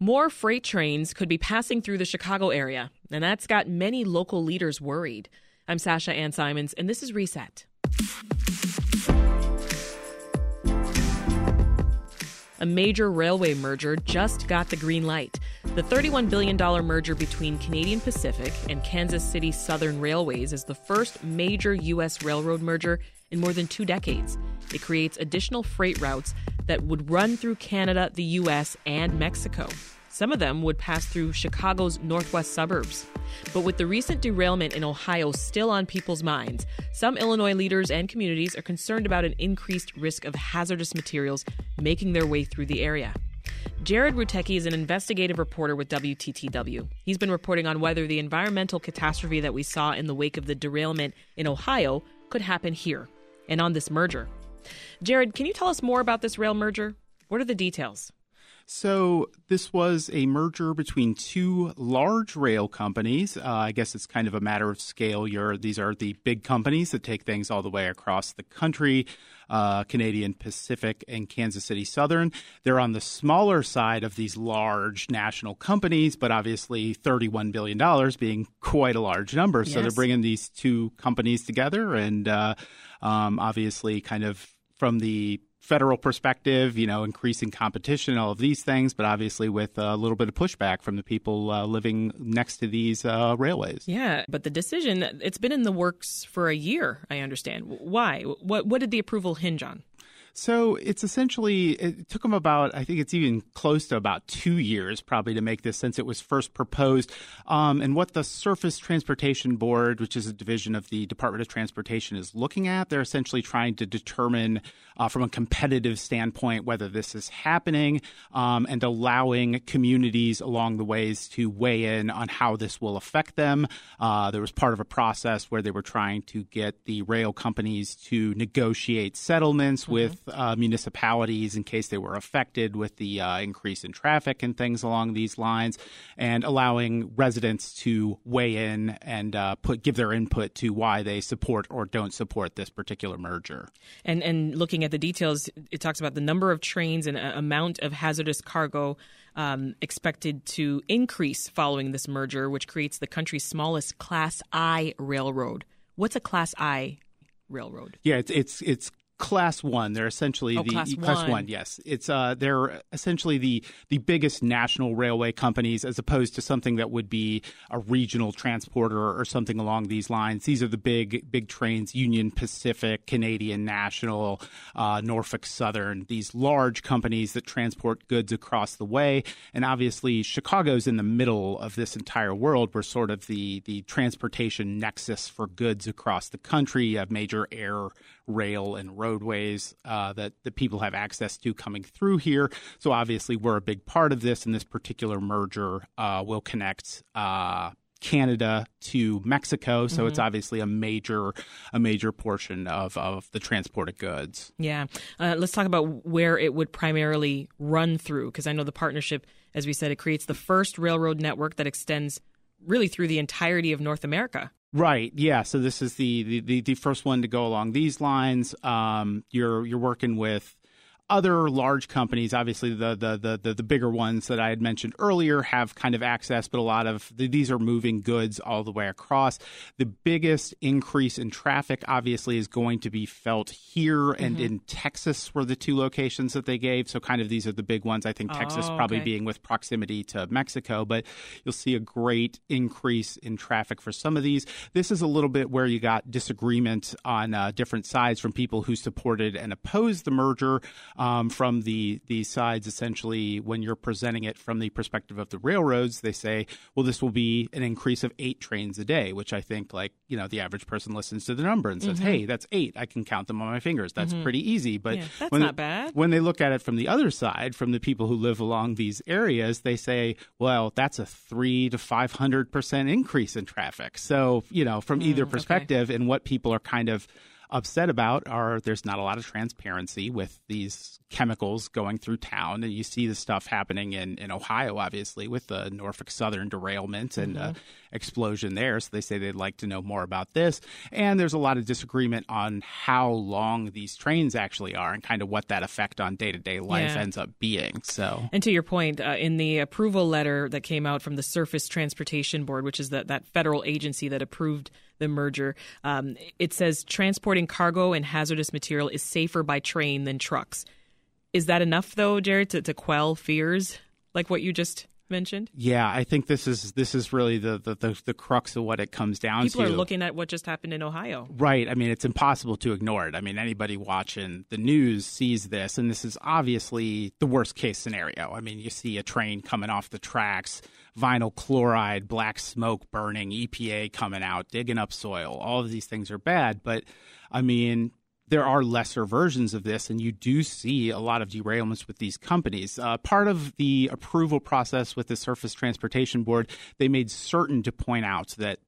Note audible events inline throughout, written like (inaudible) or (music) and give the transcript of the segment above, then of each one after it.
More freight trains could be passing through the Chicago area, and that's got many local leaders worried. I'm Sasha Ann Simons, and this is Reset. A major railway merger just got the green light. The $31 billion merger between Canadian Pacific and Kansas City Southern Railways is the first major U.S. railroad merger in more than two decades. It creates additional freight routes that would run through Canada, the U.S., and Mexico. Some of them would pass through Chicago's northwest suburbs. But with the recent derailment in Ohio still on people's minds, some Illinois leaders and communities are concerned about an increased risk of hazardous materials making their way through the area. Jared Rutecki is an investigative reporter with WTTW. He's been reporting on whether the environmental catastrophe that we saw in the wake of the derailment in Ohio could happen here and on this merger. Jared, can you tell us more about this rail merger? What are the details? So, this was a merger between two large rail companies. Uh, I guess it's kind of a matter of scale. You're, these are the big companies that take things all the way across the country uh, Canadian Pacific and Kansas City Southern. They're on the smaller side of these large national companies, but obviously $31 billion being quite a large number. Yes. So, they're bringing these two companies together and uh, um, obviously kind of from the federal perspective, you know, increasing competition, all of these things, but obviously with a little bit of pushback from the people uh, living next to these uh, railways. Yeah, but the decision, it's been in the works for a year, I understand. Why? What, what did the approval hinge on? So it's essentially, it took them about, I think it's even close to about two years probably to make this since it was first proposed. Um, and what the Surface Transportation Board, which is a division of the Department of Transportation, is looking at, they're essentially trying to determine uh, from a competitive standpoint whether this is happening um, and allowing communities along the ways to weigh in on how this will affect them. Uh, there was part of a process where they were trying to get the rail companies to negotiate settlements mm-hmm. with uh, municipalities in case they were affected with the uh, increase in traffic and things along these lines, and allowing residents to weigh in and uh, put give their input to why they support or don't support this particular merger. And and looking at the details, it talks about the number of trains and amount of hazardous cargo. Um, expected to increase following this merger, which creates the country's smallest Class I railroad. What's a Class I railroad? Yeah, it's it's it's class one. They're essentially oh, the class, class one. one. Yes, it's uh, they're essentially the the biggest national railway companies, as opposed to something that would be a regional transporter or something along these lines. These are the big big trains: Union Pacific, Canadian National, uh, Norfolk Southern. These large companies that transport goods across the way, and obviously Chicago's in the middle of this entire world. We're sort of the the transportation nexus for goods across the country. You have major air rail and roadways uh, that, that people have access to coming through here. So obviously, we're a big part of this, and this particular merger uh, will connect. Uh, Canada to Mexico, so mm-hmm. it's obviously a major a major portion of, of the transported goods. Yeah, uh, let's talk about where it would primarily run through, because I know the partnership, as we said, it creates the first railroad network that extends really through the entirety of North America. Right. Yeah. So this is the, the, the first one to go along these lines. Um, you're you're working with other large companies, obviously the, the the the bigger ones that I had mentioned earlier, have kind of access, but a lot of the, these are moving goods all the way across. The biggest increase in traffic, obviously, is going to be felt here and mm-hmm. in Texas, were the two locations that they gave. So, kind of these are the big ones. I think Texas oh, probably being with proximity to Mexico, but you'll see a great increase in traffic for some of these. This is a little bit where you got disagreement on uh, different sides from people who supported and opposed the merger um, from the the sides essentially when you're presenting it from the perspective of the railroads they say well this will be an increase of eight trains a day which i think like you know the average person listens to the number and says mm-hmm. hey that's eight i can count them on my fingers that's mm-hmm. pretty easy but yeah, that's when not bad when they look at it from the other side from the people who live along these areas they say well that's a three to five hundred percent increase in traffic so you know from mm, either perspective okay. and what people are kind of upset about are there's not a lot of transparency with these chemicals going through town. And you see the stuff happening in, in Ohio, obviously, with the Norfolk Southern derailment and mm-hmm. uh, explosion there. So they say they'd like to know more about this. And there's a lot of disagreement on how long these trains actually are and kind of what that effect on day to day life yeah. ends up being. So, and to your point, uh, in the approval letter that came out from the Surface Transportation Board, which is the, that federal agency that approved the merger. Um, it says transporting cargo and hazardous material is safer by train than trucks. Is that enough, though, Jared, to, to quell fears like what you just mentioned? Yeah, I think this is this is really the the, the, the crux of what it comes down People to. People are looking at what just happened in Ohio. Right. I mean, it's impossible to ignore it. I mean, anybody watching the news sees this, and this is obviously the worst case scenario. I mean, you see a train coming off the tracks vinyl chloride, black smoke burning, EPA coming out, digging up soil. All of these things are bad. But I mean, there are lesser versions of this, and you do see a lot of derailments with these companies. Uh, part of the approval process with the Surface Transportation Board, they made certain to point out that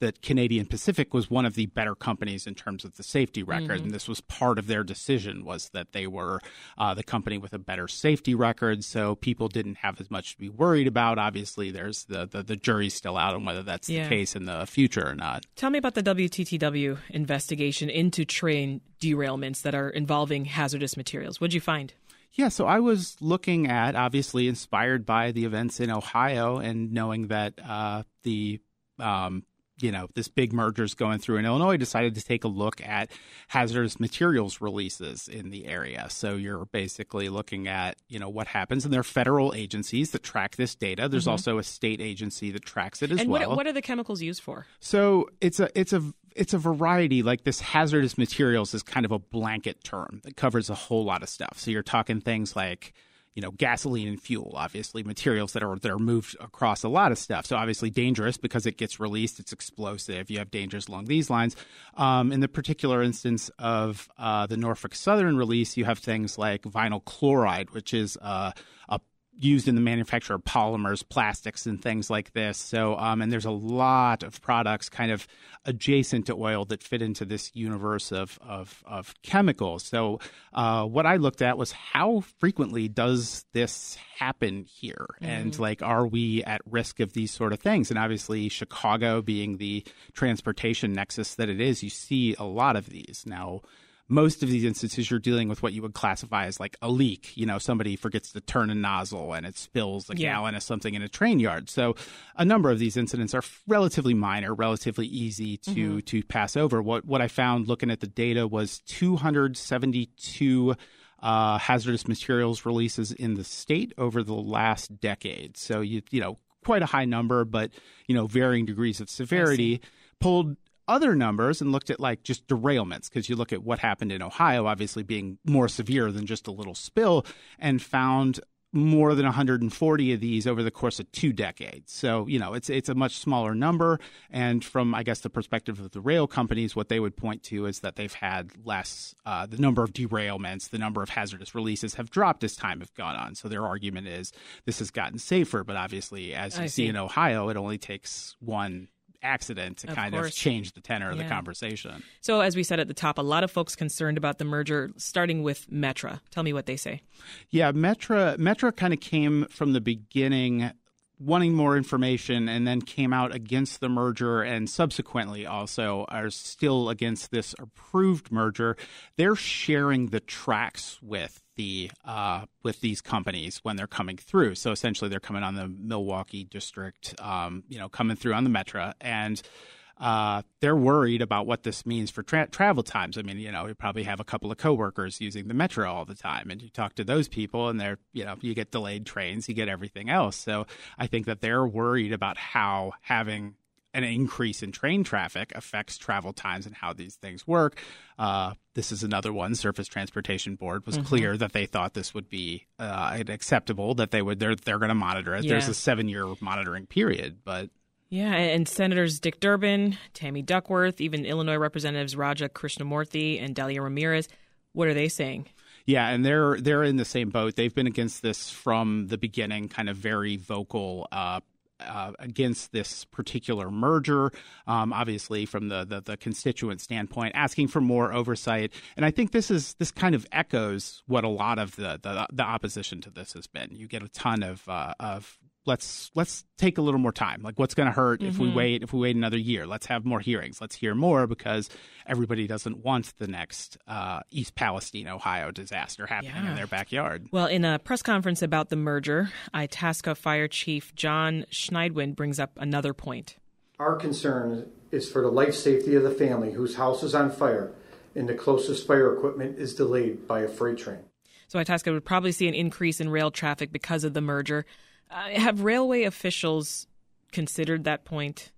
that Canadian Pacific was one of the better companies in terms of the safety record, mm-hmm. and this was part of their decision was that they were uh, the company with a better safety record, so people didn't have as much to be worried about. Obviously, there's the the, the jury's still out on whether that's yeah. the case in the future or not. Tell me about the WTTW investigation into train derailments that are involving hazardous materials. What'd you find? Yeah, so I was looking at, obviously inspired by the events in Ohio and knowing that uh, the um, you know this big merger is going through in Illinois decided to take a look at hazardous materials releases in the area. So you're basically looking at you know what happens, and there are federal agencies that track this data. There's mm-hmm. also a state agency that tracks it as and well. And what, what are the chemicals used for? So it's a it's a it's a variety. Like this hazardous materials is kind of a blanket term that covers a whole lot of stuff. So you're talking things like you know, gasoline and fuel, obviously materials that are that are moved across a lot of stuff. So obviously dangerous because it gets released, it's explosive. You have dangers along these lines. Um, in the particular instance of uh, the Norfolk Southern release, you have things like vinyl chloride, which is uh, a used in the manufacture of polymers, plastics, and things like this. So, um, and there's a lot of products kind of adjacent to oil that fit into this universe of of, of chemicals. So, uh, what I looked at was how frequently does this happen here, mm-hmm. and like, are we at risk of these sort of things? And obviously, Chicago being the transportation nexus that it is, you see a lot of these now most of these instances you're dealing with what you would classify as like a leak. You know, somebody forgets to turn a nozzle and it spills a yeah. gallon of something in a train yard. So a number of these incidents are relatively minor, relatively easy to mm-hmm. to pass over. What what I found looking at the data was 272 uh, hazardous materials releases in the state over the last decade. So you you know quite a high number, but you know varying degrees of severity. Pulled other numbers and looked at like just derailments because you look at what happened in Ohio, obviously being more severe than just a little spill, and found more than 140 of these over the course of two decades. So, you know, it's it's a much smaller number. And from, I guess, the perspective of the rail companies, what they would point to is that they've had less, uh, the number of derailments, the number of hazardous releases have dropped as time have gone on. So their argument is this has gotten safer. But obviously, as you see. see in Ohio, it only takes one accident to of kind course. of change the tenor of the conversation. So, as we said at the top, a lot of folks concerned about the merger, starting with Metra. Tell me what they say. Yeah, Metra Metra kind of came from the beginning wanting more information and then came out against the merger and subsequently also are still against this approved merger. They're sharing the tracks with the uh, with these companies when they're coming through. So essentially, they're coming on the Milwaukee district, um, you know, coming through on the Metra, and uh, they're worried about what this means for tra- travel times. I mean, you know, you probably have a couple of coworkers using the Metra all the time, and you talk to those people, and they're, you know, you get delayed trains, you get everything else. So I think that they're worried about how having an increase in train traffic affects travel times and how these things work. Uh, this is another one. Surface Transportation Board was mm-hmm. clear that they thought this would be uh, acceptable. That they would they're they're going to monitor it. Yeah. There's a seven year monitoring period, but yeah, and Senators Dick Durbin, Tammy Duckworth, even Illinois Representatives Raja Krishnamoorthi and Delia Ramirez, what are they saying? Yeah, and they're they're in the same boat. They've been against this from the beginning, kind of very vocal uh, uh, against this particular merger, um, obviously from the, the, the constituent standpoint, asking for more oversight. And I think this is this kind of echoes what a lot of the the, the opposition to this has been. You get a ton of uh, of let's let's take a little more time. Like what's going to hurt mm-hmm. if we mm-hmm. wait if we wait another year? Let's have more hearings. Let's hear more because everybody doesn't want the next uh, East Palestine, Ohio disaster happening yeah. in their backyard. Well, in a press conference about the merger, Itasca Fire Chief John Schneidwind brings up another point. Our concern is for the life safety of the family whose house is on fire and the closest fire equipment is delayed by a freight train. So Itasca would probably see an increase in rail traffic because of the merger. Uh, have railway officials considered that point?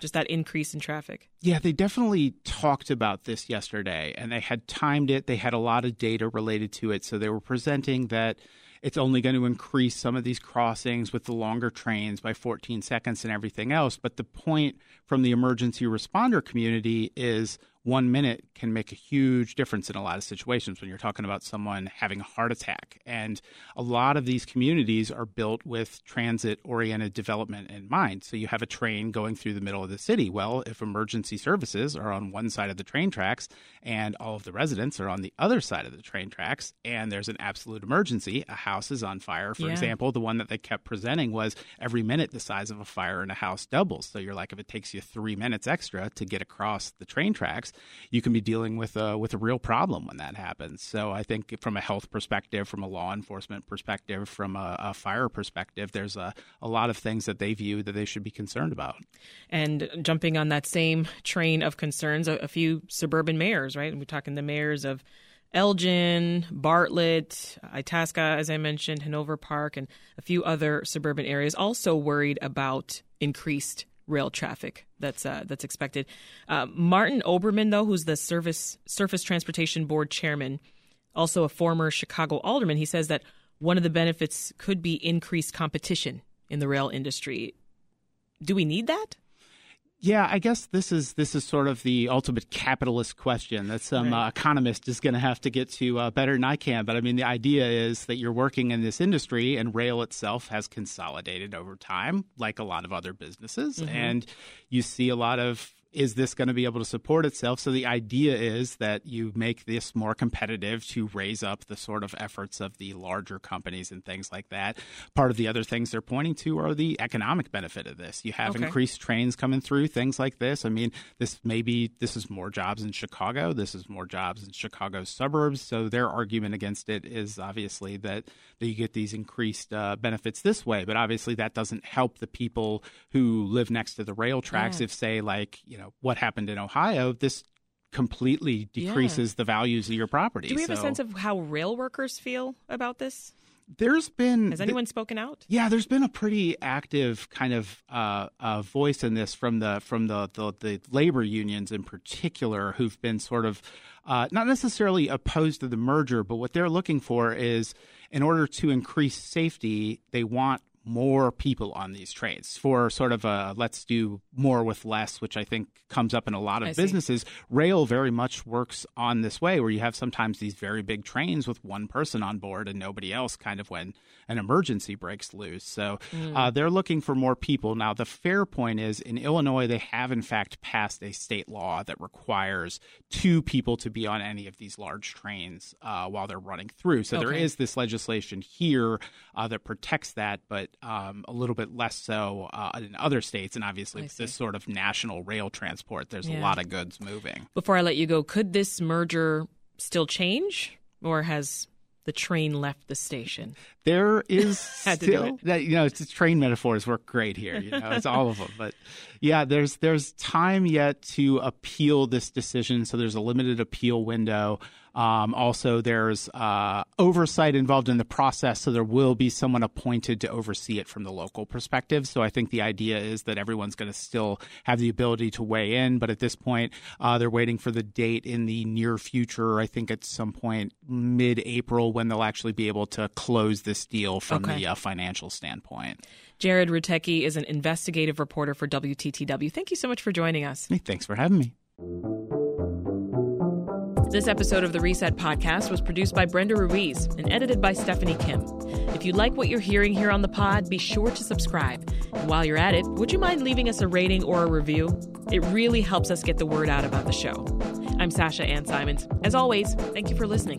Just that increase in traffic? Yeah, they definitely talked about this yesterday and they had timed it. They had a lot of data related to it. So they were presenting that it's only going to increase some of these crossings with the longer trains by 14 seconds and everything else. But the point from the emergency responder community is one minute can make a huge difference in a lot of situations when you're talking about someone having a heart attack. And a lot of these communities are built with transit oriented development in mind. So you have a train going through the middle of the city. Well, if emergency services are on one side of the train tracks and all of the residents are on the other side of the train tracks, and there's an absolute emergency, a house is on fire, for yeah. example, the one that they kept presenting was every minute the size of a fire in a house doubles. So you're like, if it takes you three minutes extra to get across the train tracks, you can be dealing with a with a real problem when that happens. So I think from a health perspective, from a law enforcement perspective, from a, a fire perspective, there's a, a lot of things that they view that they should be concerned about. And jumping on that same train of concerns, a, a few suburban mayors, right? We're talking the mayors of Elgin, Bartlett, Itasca, as I mentioned, Hanover Park, and a few other suburban areas also worried about increased rail traffic that's uh, that's expected. Uh, Martin Oberman, though, who's the Service Surface Transportation Board chairman, also a former Chicago alderman, he says that one of the benefits could be increased competition in the rail industry. Do we need that? Yeah, I guess this is this is sort of the ultimate capitalist question that some right. uh, economist is going to have to get to uh, better than I can. But I mean, the idea is that you're working in this industry, and rail itself has consolidated over time, like a lot of other businesses, mm-hmm. and you see a lot of is this going to be able to support itself? So the idea is that you make this more competitive to raise up the sort of efforts of the larger companies and things like that. Part of the other things they're pointing to are the economic benefit of this. You have okay. increased trains coming through, things like this. I mean, this maybe this is more jobs in Chicago. This is more jobs in Chicago's suburbs. So their argument against it is obviously that, that you get these increased uh, benefits this way. But obviously that doesn't help the people who live next to the rail tracks. Yeah. If say like you know what happened in Ohio, this completely decreases yeah. the values of your property. Do we have so, a sense of how rail workers feel about this? There's been has anyone th- spoken out? Yeah, there's been a pretty active kind of uh, uh, voice in this from the from the, the, the labor unions in particular, who've been sort of uh, not necessarily opposed to the merger, but what they're looking for is in order to increase safety, they want more people on these trains for sort of a let's do more with less, which I think comes up in a lot of I businesses. See. Rail very much works on this way where you have sometimes these very big trains with one person on board and nobody else kind of when an emergency breaks loose. So mm. uh, they're looking for more people. Now, the fair point is in Illinois, they have in fact passed a state law that requires two people to be on any of these large trains uh, while they're running through. So okay. there is this legislation here uh, that protects that, but um, a little bit less so uh, in other states. And obviously, with this sort of national rail transport, there's yeah. a lot of goods moving. Before I let you go, could this merger still change, or has the train left the station. There (laughs) is Had to do still that you know, it's the train metaphors work great here. You know, it's all of them. But yeah, there's there's time yet to appeal this decision. So there's a limited appeal window. Um, also, there's uh, oversight involved in the process, so there will be someone appointed to oversee it from the local perspective. So I think the idea is that everyone's going to still have the ability to weigh in, but at this point, uh, they're waiting for the date in the near future. I think at some point mid-April when they'll actually be able to close this deal from Okay. the uh, financial standpoint. Jared Rutecki is an investigative reporter for WTTW. Thank you so much for joining us. Hey, thanks for having me. This episode of the Reset Podcast was produced by Brenda Ruiz and edited by Stephanie Kim. If you like what you're hearing here on the pod, be sure to subscribe. And while you're at it, would you mind leaving us a rating or a review? It really helps us get the word out about the show. I'm Sasha Ann Simons. As always, thank you for listening.